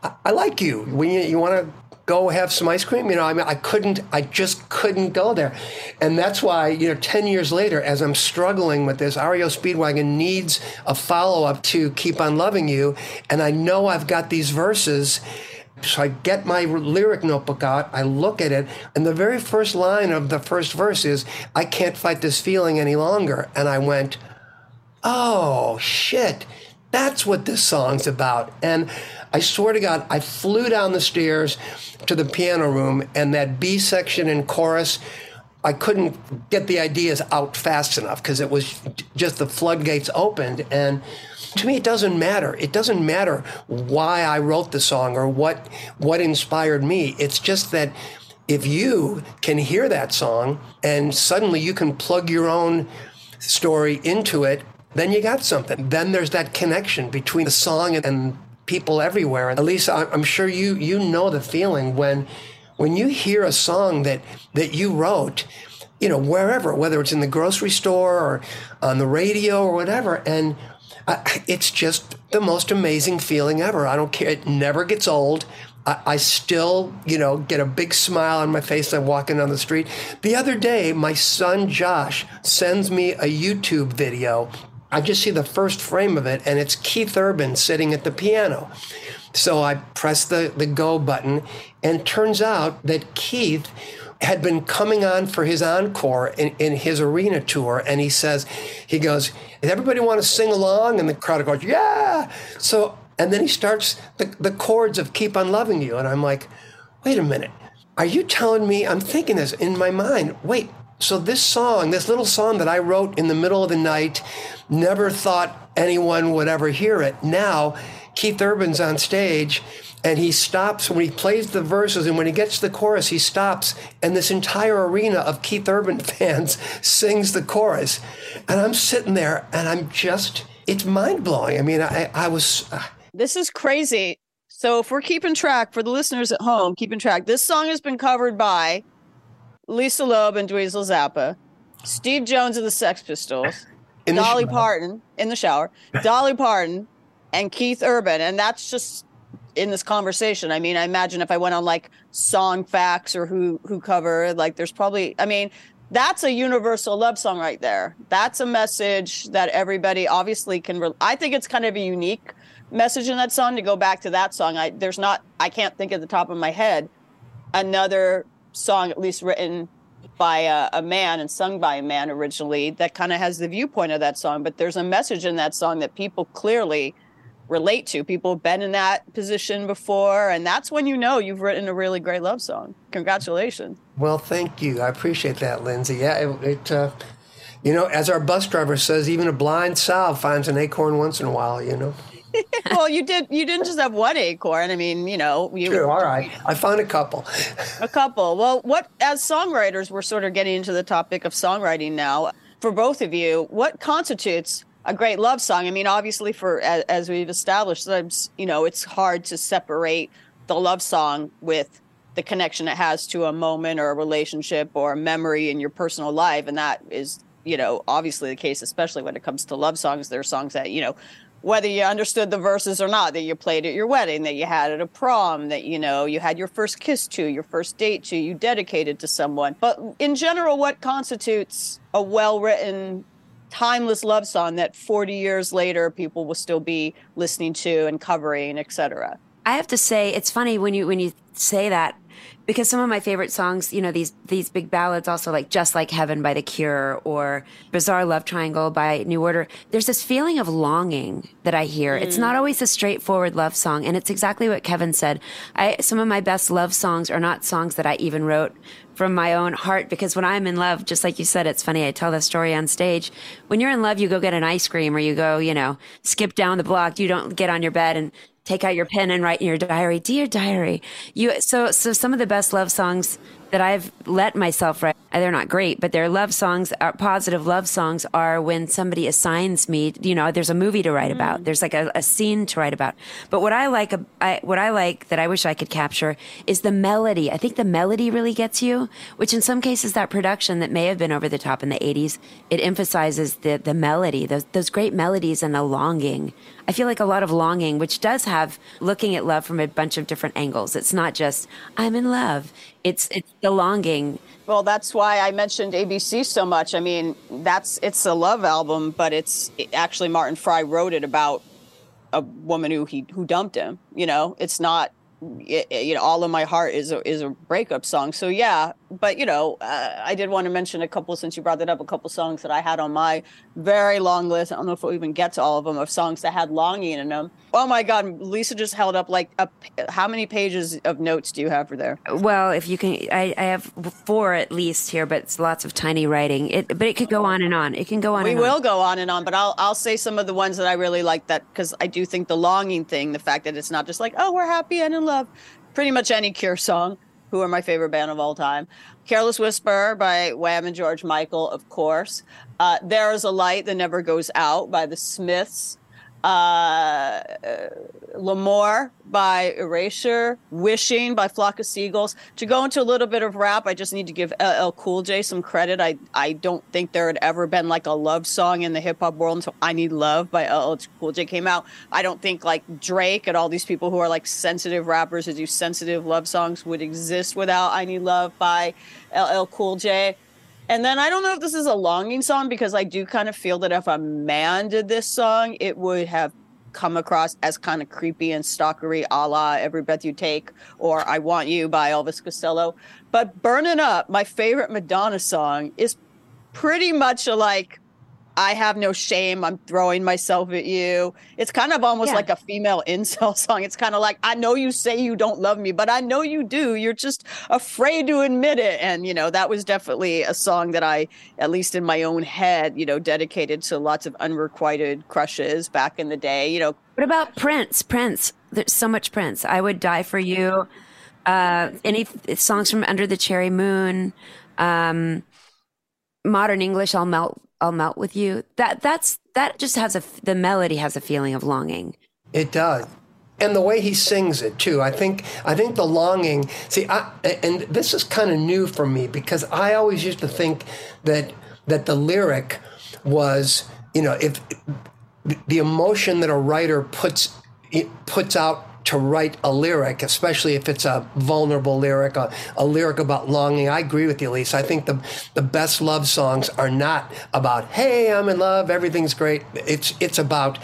I, I like you. When you, you want to go have some ice cream. You know, I mean, I couldn't, I just couldn't go there. And that's why, you know, 10 years later, as I'm struggling with this, REO Speedwagon needs a follow up to Keep on Loving You. And I know I've got these verses. So I get my lyric notebook out, I look at it, and the very first line of the first verse is, I can't fight this feeling any longer. And I went, oh, shit, that's what this song's about. And I swear to God, I flew down the stairs to the piano room, and that B section and chorus, I couldn't get the ideas out fast enough because it was just the floodgates opened. And to me, it doesn't matter. It doesn't matter why I wrote the song or what what inspired me. It's just that if you can hear that song and suddenly you can plug your own story into it, then you got something. Then there's that connection between the song and people everywhere. At least I'm sure you you know the feeling when when you hear a song that that you wrote, you know, wherever, whether it's in the grocery store or on the radio or whatever, and I, it's just the most amazing feeling ever. I don't care; it never gets old. I, I still, you know, get a big smile on my face. I'm walking down the street. The other day, my son Josh sends me a YouTube video I just see the first frame of it, and it's Keith Urban sitting at the piano. So I press the, the go button, and turns out that Keith had been coming on for his encore in, in his arena tour. And he says, he goes, Does everybody want to sing along? And the crowd goes, Yeah. So, and then he starts the, the chords of Keep on Loving You. And I'm like, Wait a minute. Are you telling me? I'm thinking this in my mind. Wait, so this song, this little song that I wrote in the middle of the night, never thought anyone would ever hear it. Now, Keith Urban's on stage and he stops when he plays the verses and when he gets to the chorus, he stops and this entire arena of Keith Urban fans sings the chorus. And I'm sitting there and I'm just, it's mind blowing. I mean, I, I was. Uh, this is crazy. So if we're keeping track for the listeners at home, keeping track, this song has been covered by Lisa Loeb and Dweezil Zappa, Steve Jones of the Sex Pistols, Dolly Parton in the shower, Dolly Parton, and Keith Urban. And that's just in this conversation. I mean, I imagine if I went on like song facts or who who cover, like there's probably I mean, that's a universal love song right there. That's a message that everybody obviously can re- I think it's kind of a unique message in that song to go back to that song. I there's not I can't think at the top of my head another song, at least written by a, a, man and sung by a man originally, that kind of has the viewpoint of that song. But there's a message in that song that people clearly relate to. People have been in that position before, and that's when you know you've written a really great love song. Congratulations. Well, thank you. I appreciate that, Lindsay. Yeah, it, it uh, you know, as our bus driver says, even a blind sow finds an acorn once in a while. You know. well, you did. You didn't just have one acorn. I mean, you know, you. True. All right. I found a couple. a couple. Well, what as songwriters, we're sort of getting into the topic of songwriting now. For both of you, what constitutes a great love song? I mean, obviously, for as, as we've established, you know, it's hard to separate the love song with the connection it has to a moment or a relationship or a memory in your personal life, and that is you know obviously the case especially when it comes to love songs there are songs that you know whether you understood the verses or not, that you played at your wedding, that you had at a prom, that you know you had your first kiss to, your first date to, you dedicated to someone. But in general, what constitutes a well-written, timeless love song that 40 years later people will still be listening to and covering, etc. I have to say, it's funny when you when you say that because some of my favorite songs, you know, these these big ballads, also like "Just Like Heaven" by The Cure or "Bizarre Love Triangle" by New Order. There's this feeling of longing that I hear. Mm. It's not always a straightforward love song, and it's exactly what Kevin said. I some of my best love songs are not songs that I even wrote from my own heart because when I'm in love, just like you said, it's funny. I tell the story on stage. When you're in love, you go get an ice cream or you go, you know, skip down the block. You don't get on your bed and take out your pen and write in your diary, dear diary. You so so some of the best love songs that I've let myself write. They're not great, but their love songs, are, positive love songs, are when somebody assigns me. You know, there's a movie to write mm. about. There's like a, a scene to write about. But what I like, I, what I like that I wish I could capture is the melody. I think the melody really gets you, which in some cases that production that may have been over the top in the 80s, it emphasizes the the melody, those those great melodies and the longing. I feel like a lot of longing, which does have looking at love from a bunch of different angles. It's not just I'm in love. It's it's the longing. Well, that's why I mentioned ABC so much. I mean, that's it's a love album, but it's it, actually Martin Fry wrote it about a woman who he who dumped him. You know, it's not it, you know, all of my heart is a, is a breakup song. So yeah, but you know, uh, I did want to mention a couple since you brought that up. A couple songs that I had on my very long list. I don't know if we'll even get to all of them of songs that had longing in them. Oh my God, Lisa just held up like a, how many pages of notes do you have for there? Well, if you can, I, I have four at least here, but it's lots of tiny writing. It, but it could go on and on. It can go on. And on. We will on. go on and on, but I'll I'll say some of the ones that I really like that because I do think the longing thing, the fact that it's not just like oh we're happy and in love, pretty much any Cure song who are my favorite band of all time. Careless Whisper by Wham and George Michael, of course. Uh, there is a Light That Never Goes Out by the Smiths uh, L'Amour by Erasure, Wishing by Flock of Seagulls. To go into a little bit of rap, I just need to give LL Cool J some credit. I, I don't think there had ever been like a love song in the hip hop world until I Need Love by LL Cool J came out. I don't think like Drake and all these people who are like sensitive rappers who do sensitive love songs would exist without I Need Love by LL Cool J. And then I don't know if this is a longing song because I do kind of feel that if a man did this song, it would have come across as kind of creepy and stalkery a la Every Breath You Take or I Want You by Elvis Costello. But Burning Up, my favorite Madonna song, is pretty much like I have no shame. I'm throwing myself at you. It's kind of almost yeah. like a female incel song. It's kind of like, I know you say you don't love me, but I know you do. You're just afraid to admit it. And, you know, that was definitely a song that I, at least in my own head, you know, dedicated to lots of unrequited crushes back in the day. You know, what about Prince? Prince. There's so much Prince. I would die for you. Uh, any songs from Under the Cherry Moon. Um, modern English, I'll melt I'll melt with you. That that's that just has a the melody has a feeling of longing. It does. And the way he sings it too, I think. I think the longing. See, I, and this is kind of new for me because I always used to think that that the lyric was, you know, if the emotion that a writer puts it puts out to write a lyric, especially if it's a vulnerable lyric, a, a lyric about longing. I agree with you, Lisa. I think the the best love songs are not about "Hey, I'm in love, everything's great." It's it's about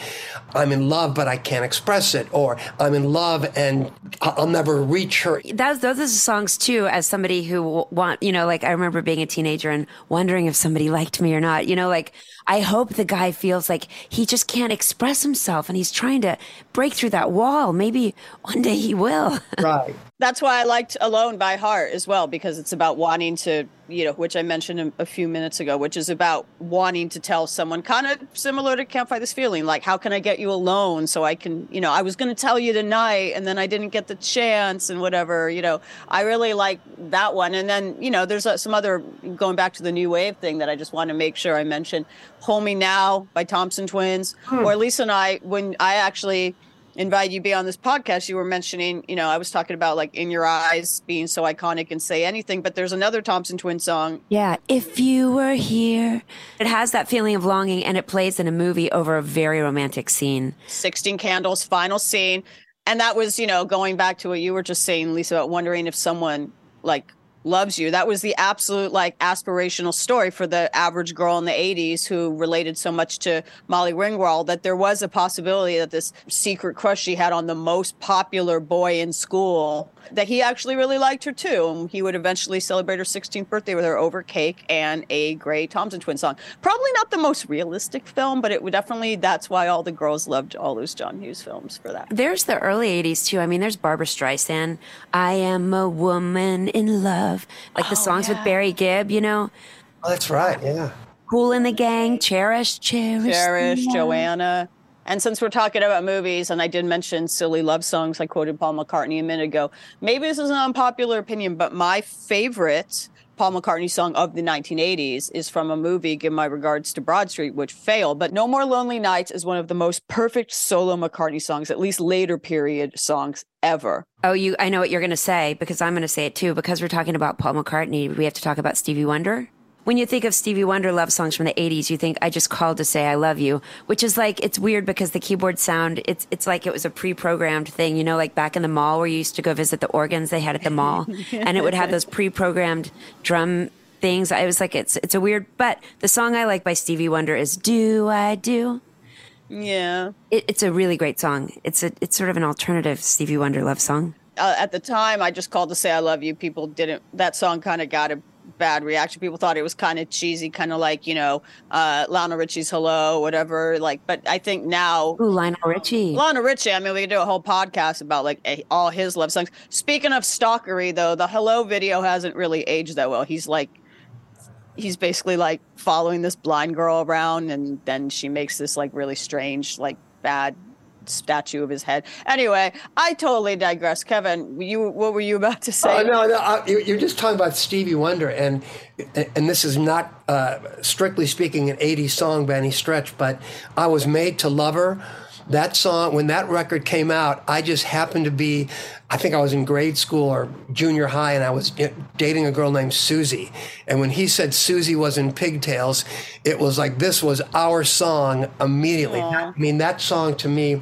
I'm in love, but I can't express it, or I'm in love and I'll never reach her. That's, those are songs too. As somebody who want, you know, like I remember being a teenager and wondering if somebody liked me or not. You know, like I hope the guy feels like he just can't express himself and he's trying to break through that wall. Maybe one day he will. Right that's why I liked Alone by Heart as well, because it's about wanting to, you know, which I mentioned a, few minutes ago, which is about wanting to tell someone kind of similar to Can't Fight This Feeling, like, how can I get you alone so I can, you know, I was going to tell you tonight and then I didn't get the chance and whatever, you know, I really like that one. And then, you know, there's uh, some other, going back to the new wave thing that I just want to make sure I mention Hold Me Now by Thompson Twins, hmm. or Lisa and I, when I actually, invite you to be on this podcast. You were mentioning you know i was talking about like in your eyes being so iconic and say anything but there's another thompson twin song. Yeah if you were here. It has that feeling of longing and it plays in a movie over a very romantic scene. 16 candles final scene. And that was you know going back to what you were just saying lisa about wondering if someone like loves you. That was the absolute like aspirational story for the average girl in the 80s who related so much to Molly Ringwald that there was a possibility that this secret crush she had on the most popular boy in school that he actually really liked her too. And he would eventually celebrate her 16th birthday with her over cake and a great Thompson Twin song. Probably not the most realistic film, but it would definitely, that's why all the girls loved all those John Hughes films for that. There's the early 80s too. I mean, there's Barbra Streisand, I Am a Woman in Love, like the oh, songs yeah. with Barry Gibb, you know? Oh, that's right, yeah. Kool & the Gang, Cherish, Cherish. Cherish, Joanna. And since we're talking about movies, and I did mention silly love songs, I quoted Paul McCartney a minute ago. Maybe this is an unpopular opinion, but my favorite Paul McCartney song of the 1980s is from a movie, Give My Regards to Broad Street, which failed. But No More Lonely Nights is one of the most perfect solo McCartney songs, at least later period songs ever. Oh, you I know what you're going to say because I'm going to say it too because we're talking about Paul McCartney, we have to talk about Stevie Wonder. When you think of Stevie Wonder love songs from the 80s, you think I just called to say I love you, which is like it's weird because the keyboard sound it's it's like it was a pre-programmed thing, you know, like back in the mall where you used to go visit the organs they had at the mall and it would have those pre-programmed drum things. I was like it's it's a weird but the song I like by Stevie Wonder is Do I Do? Yeah. It, it's a really great song. It's a it's sort of an alternative Stevie Wonder love song. Uh, at the time, I just called to say I love you. People didn't. That song kind of got a bad reaction. People thought it was kind of cheesy, kind of like you know uh, Lionel Richie's "Hello," whatever. Like, but I think now Ooh, Lionel Richie. Lionel Richie. I mean, we could do a whole podcast about like a, all his love songs. Speaking of stalkery, though, the "Hello" video hasn't really aged that well. He's like, he's basically like following this blind girl around, and then she makes this like really strange, like bad statue of his head. Anyway, I totally digress. Kevin, you what were you about to say? Oh, no, no, you- you're just talking about Stevie Wonder, and and this is not uh, strictly speaking an '80s song by any stretch, but I was made to love her. That song, when that record came out, I just happened to be, I think I was in grade school or junior high, and I was dating a girl named Susie. And when he said Susie was in pigtails, it was like this was our song immediately. I mean, that song to me,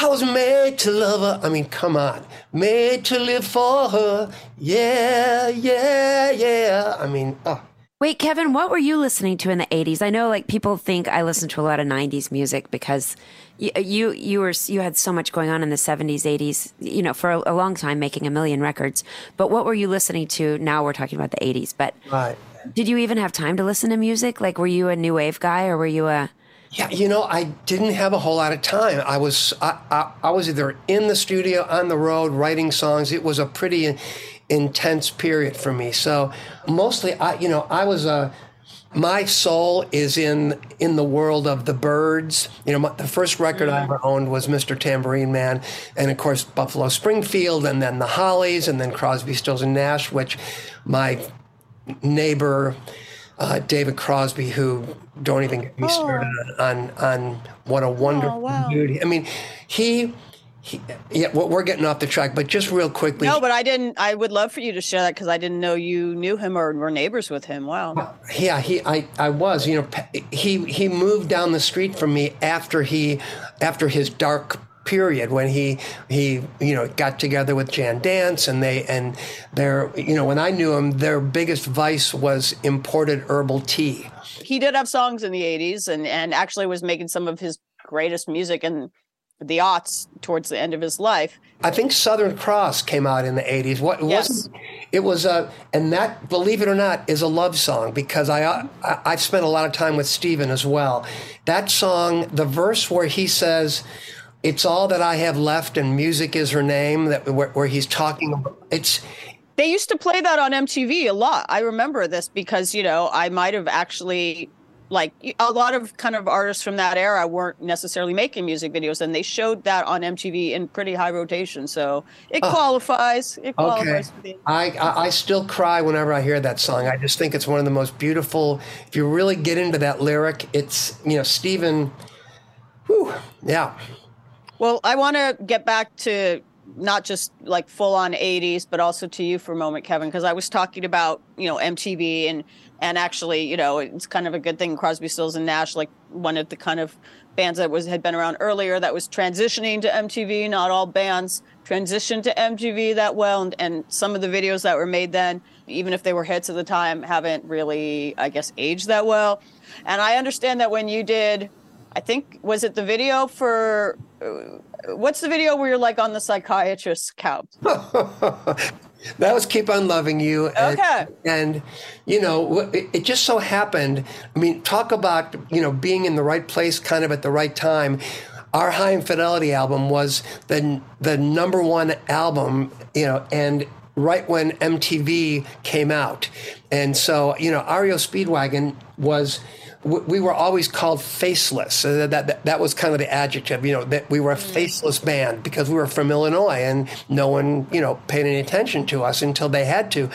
I was made to love her. I mean, come on. Made to live for her. Yeah, yeah, yeah. I mean, oh. Wait, Kevin, what were you listening to in the 80s? I know like people think I listened to a lot of 90s music because you uh, you, you were you had so much going on in the 70s, 80s, you know, for a, a long time making a million records. But what were you listening to? Now we're talking about the 80s, but right. did you even have time to listen to music? Like were you a new wave guy or were you a Yeah, you know, I didn't have a whole lot of time. I was I, I, I was either in the studio, on the road, writing songs. It was a pretty intense period for me. So mostly, I you know, I was a my soul is in in the world of the Byrds. You know, my, the first record I ever owned was Mr. Tambourine Man, and of course Buffalo Springfield, and then the Hollies, and then Crosby, Stills and Nash, which my neighbor uh, David Crosby, who don't even get me started on, on on what a wonderful wow. dude. I mean, he. Yeah, well, we're getting off the track, but just real quickly. No, but I didn't. I would love for you to share that because I didn't know you knew him or were neighbors with him. Wow. Yeah, he, I, I was. You know, he he moved down the street from me after he, after his dark period when he he you know got together with Jan Dance and they and their you know when I knew him their biggest vice was imported herbal tea. He did have songs in the '80s, and and actually was making some of his greatest music in the aughts towards the end of his life. I think Southern Cross came out in the 80s. What it Yes. wasn't it was a and that believe it or not is a love song because I, I I've spent a lot of time with Stephen as well. That song, the verse where he says it's all that I have left and music is her name that where, where he's talking about it's They used to play that on MTV a lot. I remember this because you know I might have actually like a lot of kind of artists from that era weren't necessarily making music videos, and they showed that on MTV in pretty high rotation. So it qualifies. It Okay. qualifies. I, I I still cry whenever I hear that song. I just think it's one of the most beautiful. If you really get into that lyric, it's you know Stephen. Whew, yeah. Well, I want to get back to not just like full on 80s, but also to you for a moment, Kevin, because I was talking about, you know, MTV and, and actually, you know, it's kind of a good thing Crosby, Stills and Nash, like one of the kind of bands that was, had been around earlier that was transitioning to MTV. Not all bands transitioned to MTV that well. And, and some of the videos that were made then, even if they were hits at the time, haven't really, I guess, aged that well. And I understand that when you did, I think, was it the video for uh, what's the video where you're like on the psychiatrist's couch? That was Keep On Loving You. And, Okay. And, you know, it, it just so happened. I mean, talk about, you know, being in the right place kind of at the right time. Our Hi Infidelity album was the, the number one album, you know, and right when MTV came out. And so, you know, REO Speedwagon was we were always called faceless. that, that, that was kind of the adjective, you know, that we were a mm. faceless band because we were from Illinois and no one, you know, paid any attention to us until they had to.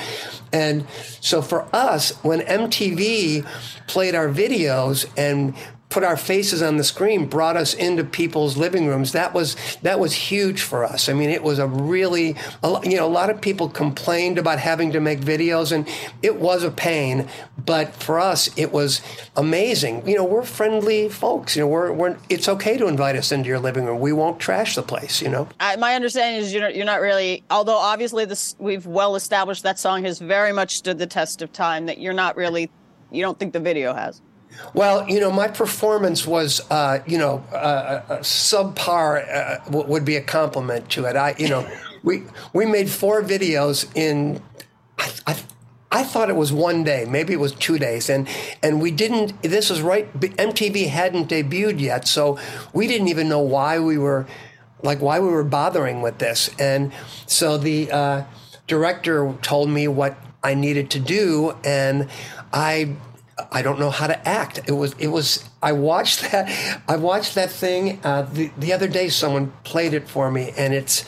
And so for us, when MTV played our videos and put our faces on the screen brought us into people's living rooms. That was that was huge for us. I mean it was a really a, you know a lot of people complained about having to make videos and it was a pain but for us it was amazing. You know we're friendly folks you know we're, we're it's okay to invite us into your living room. We won't trash the place you know? I, my understanding is you're you're not really although obviously this we've well established that song has very much stood the test of time that you're not really you don't think the video has well, you know, my performance was, uh, you know, uh, uh, subpar uh, w- would be a compliment to it. I, you know, we we made four videos in. I, I, I thought it was one day, maybe it was two days, and and we didn't. This was right. MTV hadn't debuted yet, so we didn't even know why we were, like, why we were bothering with this. And so the uh, director told me what I needed to do, and I I don't know how to act. It was it was I watched that I watched that thing uh, the the other day. Someone played it for me, and it's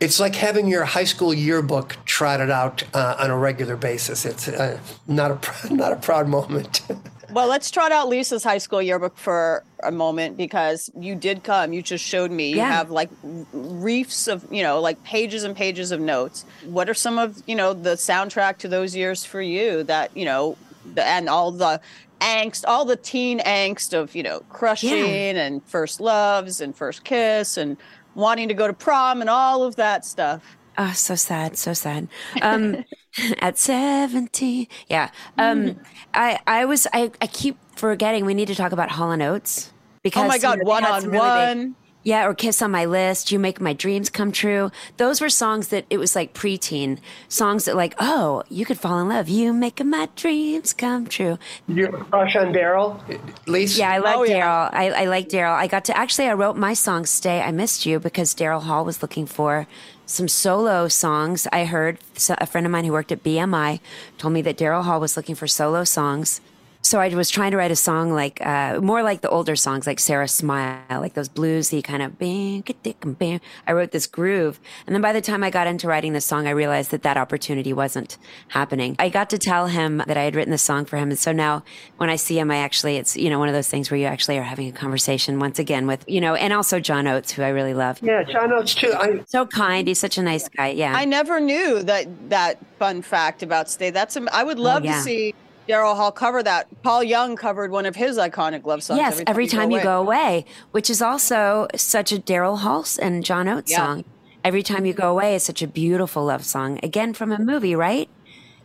it's like having your high school yearbook trotted out uh, on a regular basis. It's uh, not a not a proud moment. well, let's trot out Lisa's high school yearbook for a moment because you did come. You just showed me. You have like reefs of you know like pages and pages of notes. What are some of you know the soundtrack to those years for you that you know and all the angst, all the teen angst of, you know, crushing yeah. and first loves and first kiss and wanting to go to prom and all of that stuff. Oh, so sad, so sad. Um, at 17. Yeah. Um, mm. I, I was, I, I keep forgetting we need to talk about Hall and Oates because. Oh my God, you know, one on really one. Big, yeah, or Kiss on My List, You Make My Dreams Come True. Those were songs that it was like preteen songs that like, oh, you could fall in love. You make my dreams come true. Did you have a crush on Daryl? Lisa? Yeah, I like oh, Daryl. Yeah. I, I like Daryl. I got to actually I wrote my song "Stay." I missed you because Daryl Hall was looking for some solo songs. I heard a friend of mine who worked at BMI told me that Daryl Hall was looking for solo songs so I was trying to write a song like uh, more like the older songs, like Sara Smile, like those bluesy kind of. Bang, dick, and bang, I wrote this groove, and then by the time I got into writing the song, I realized that that opportunity wasn't happening. I got to tell him that I had written the song for him, and so now when I see him, I actually it's you know one of those things where you actually are having a conversation once again with you know, and also John Oates, who I really love. Yeah, John Oates too. I, so kind. He's such a nice guy. Yeah, I never knew that that fun fact about Stay. That's I would love oh, yeah. to see Daryl Hall cover that. Paul Young covered one of his iconic love songs. Yes, every time, every time you, go, you go, away, which is also such a Daryl Hall and John Oates yeah. song. Every time you go away is such a beautiful love song. Again from a movie, right?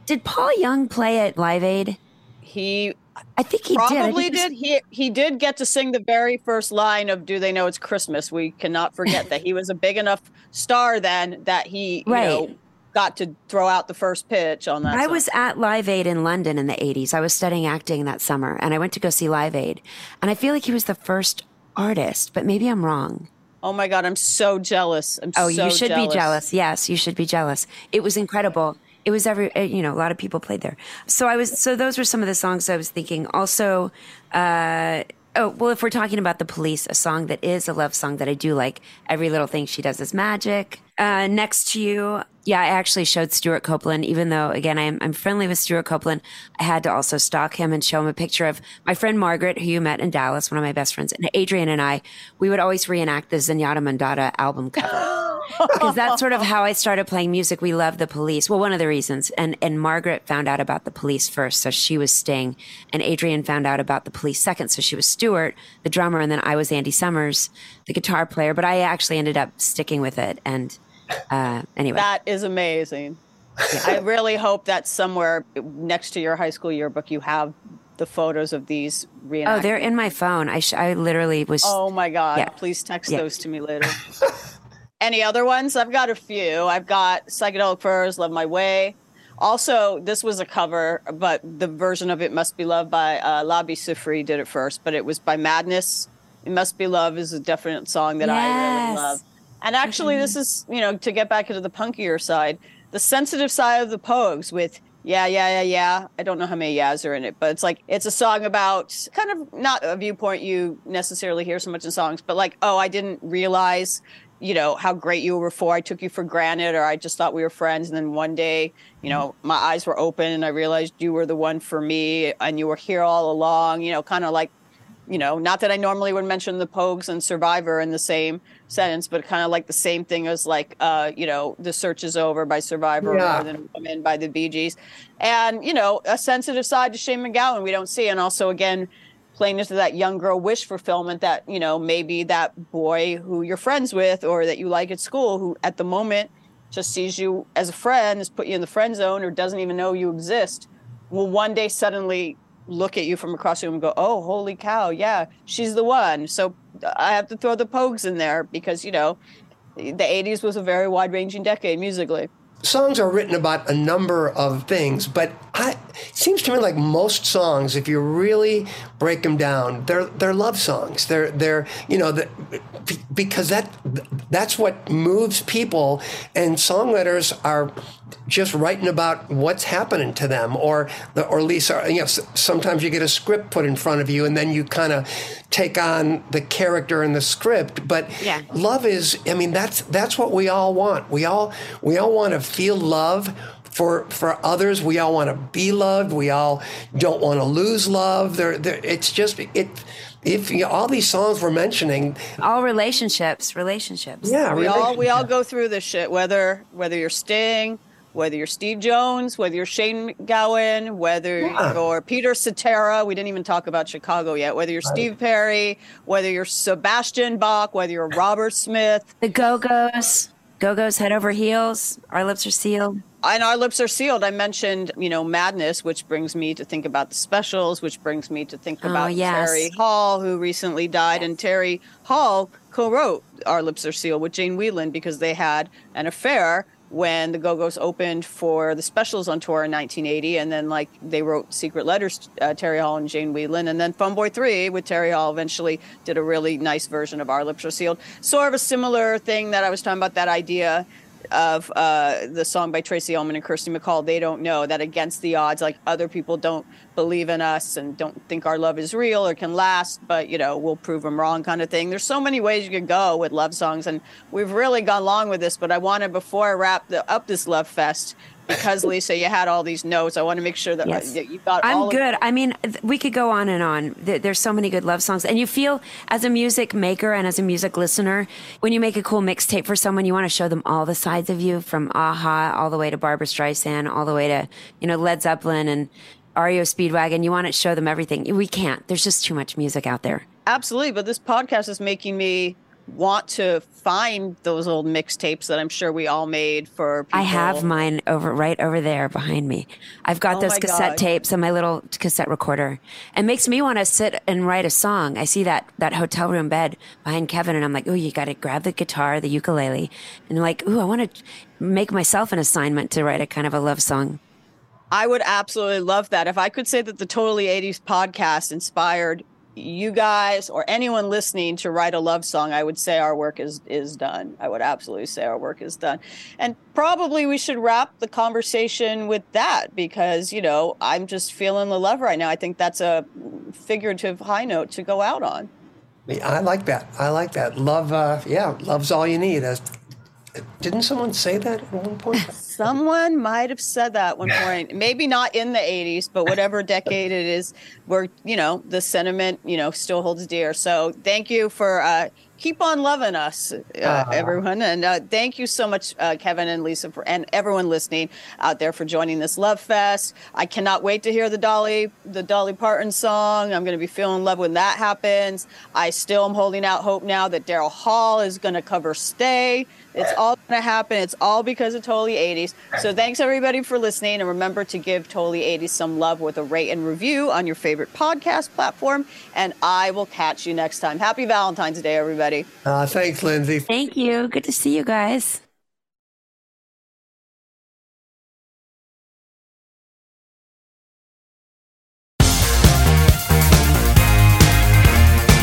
Did Paul Young play at Live Aid? He I think he probably did. did. He he did get to sing the very first line of "Do They Know It's Christmas." We cannot forget that he was a big enough star then that he right. you know got to throw out the first pitch on that. I song. was at Live Aid in London in the 80s. I was studying acting that summer and I went to go see Live Aid. And I feel like he was the first artist, but maybe I'm wrong. Oh my God, I'm so jealous. I'm oh, so you should jealous. be jealous. Yes, you should be jealous. It was incredible. It was every, uh, you know, a lot of people played there. So I was, so those were some of the songs I was thinking. Also, uh, Oh, well, if we're talking about the police, a song that is a love song that I do like, Every Little Thing She Does Is Magic. Uh, next to you, yeah, I actually showed Stewart Copeland, even though, again, I'm, I'm friendly with Stewart Copeland. I had to also stalk him and show him a picture of my friend Margaret, who you met in Dallas, one of my best friends, and Adrian and I. We would always reenact the Zenyatta Mondatta album cover. because that's sort of how I started playing music. We love the police. Well, one of the reasons. And and Margaret found out about the police first, so she was Sting, and Adrian found out about the police second, so she was Stewart, the drummer, and then I was Andy Summers, the guitar player. But I actually ended up sticking with it. And uh, anyway, that is amazing. Yeah. I really hope that somewhere next to your high school yearbook you have the photos of these. Oh, they're in my phone. I sh- I literally was. Oh my god! Yeah. Please text yeah. those to me later. Any other ones? I've got a few. I've got Psychedelic Furs, Love My Way. Also, this was a cover, but the version of It Must Be Love by uh, Labi Siffre did it first, but it was by Madness. It Must Be Love is a different song that yes. I really love. And actually, mm-hmm. this is, you know, to get back into the punkier side, the sensitive side of the Pogues with Yeah, yeah, yeah, yeah. I don't know how many yas are in it, but it's like it's a song about kind of not a viewpoint you necessarily hear so much in songs, but like, oh, I didn't realize, you know, how great you were before. I took you for granted, or I just thought we were friends, and then one day, you know, my eyes were open and I realized you were the one for me, and you were here all along. You know, kind of like you know, not that I normally would mention the Pogues and Survivor in the same sentence, but kind of like the same thing as like, uh, you know, the search is over by Survivor Yeah. more than Women by the Bee Gees, and you know, a sensitive side to Shane MacGowan we don't see, and also again playing into that young girl wish fulfillment that you know maybe that boy who you're friends with or that you like at school who at the moment just sees you as a friend, has put you in the friend zone, or doesn't even know you exist, will one day suddenly look at you from across the room and go, "Oh, holy cow, yeah, she's the one." So uh, I have to throw the Pogues in there because you know, the '80s was a very wide-ranging decade musically. songs are written about a number of things, but I, it seems to me like most songs, if you really break them down, they're they're love songs. They're they're you know the, because that that's what moves people, and songwriters are just writing about what's happening to them, or the, or at least uh, you know sometimes you get a script put in front of you, and then you kind of take on the character in the script. But Yeah. love is i mean that's that's what we all want we all we all want to feel love for for others we all want to be loved we all don't want to lose love there there it's just it if you know, all these songs we're mentioning All relationships, relationships. yeah We all we all go through this shit. Whether whether you're Sting, whether you're Steve Jones, whether you're Shane Gowan, whether Yeah. you're Peter Cetera. We didn't even talk about Chicago yet. Whether you're Steve Perry, whether you're Sebastian Bach, whether you're Robert Smith, The Go Go's, Go Go's head over heels. Our lips are sealed. and our lips are sealed. I mentioned, you know, madness, which brings me to think about the specials, which brings me to think Oh, about yes. Terry Hall, who recently died. And Terry Hall co-wrote "Our Lips Are Sealed" with Jane Wiedlin because they had an affair when the Go-Go's opened for the specials on tour in 1980, and then like they wrote secret letters, uh, Terry Hall and Jane Wiedlin, and then Fun Boy Three with Terry Hall eventually did a really nice version of "Our Lips Are Sealed." Sort of a similar thing that I was talking about that idea of uh, the song by Tracey Ullman and Kirsty MacColl, They Don't Know, that against the odds, like other people don't believe in us and don't think our love is real or can last, but, you know, we'll prove them wrong kind of thing. There's so many ways you can go with love songs, and we've really gone long with this, but I wanted, before I wrap the, up this love fest, because Lisa, you had all these notes, I want to make sure that, uh, Yes. that you got it. I'm good. I mean, th- we could go on and on. There- There's so many good love songs. And you feel, as a music maker and as a music listener, when you make a cool mixtape for someone, you want to show them all the sides of you from Aha all the way to Barbra Streisand, all the way to, you know, Led Zeppelin and REO Speedwagon. You want to show them everything. We can't. There's just too much music out there. Absolutely, but this podcast is making me want to find those old mixtapes that I'm sure we all made for people. I have mine over right over there behind me. I've got Oh those cassette God. tapes and my little cassette recorder. It makes me want to sit and write a song. I see that that hotel room bed behind Kevin, and I'm like, oh, you got to grab the guitar, the ukulele, and like, ooh, I want to make myself an assignment to write a kind of a love song. I would absolutely love that. If I could say that the Totally 80s podcast inspired you guys or anyone listening to write a love song, I would say our work is is done. I would absolutely say our work is done. And probably we should wrap the conversation with that because, you know, I'm just feeling the love right now. I think that's a figurative high note to go out on. i like that i like that love uh, yeah love's all you need As- didn't someone say that at one point Someone might have said that at one point. Maybe not in the 80s, but whatever decade it is, where, you know, the sentiment, you know, still holds dear. So thank you for uh, keep on loving us, uh, everyone. And uh, thank you so much, uh, Kevin and Lisa, for, and everyone listening out there for joining this Love Fest. I cannot wait to hear the Dolly, the Dolly Parton song. I'm going to be feeling love when that happens. I still am holding out hope now that Daryl Hall is going to cover Stay. It's all going to happen. It's all because of Totally 80s. So thanks everybody for listening. And remember to give Totally 80s some love with a rate and review on your favorite podcast platform. And I will catch you next time. Happy Valentine's Day, everybody. uh, thanks lindsay Thank you. Good to see you guys.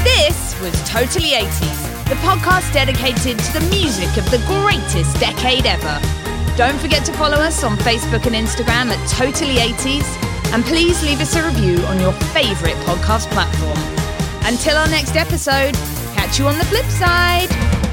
This was Totally 80s, the podcast dedicated to the music of the greatest decade ever. Don't forget to follow us on Facebook and Instagram at Totally 80s, and please leave us a review on your favourite podcast platform. Until our next episode, catch you on the flip side.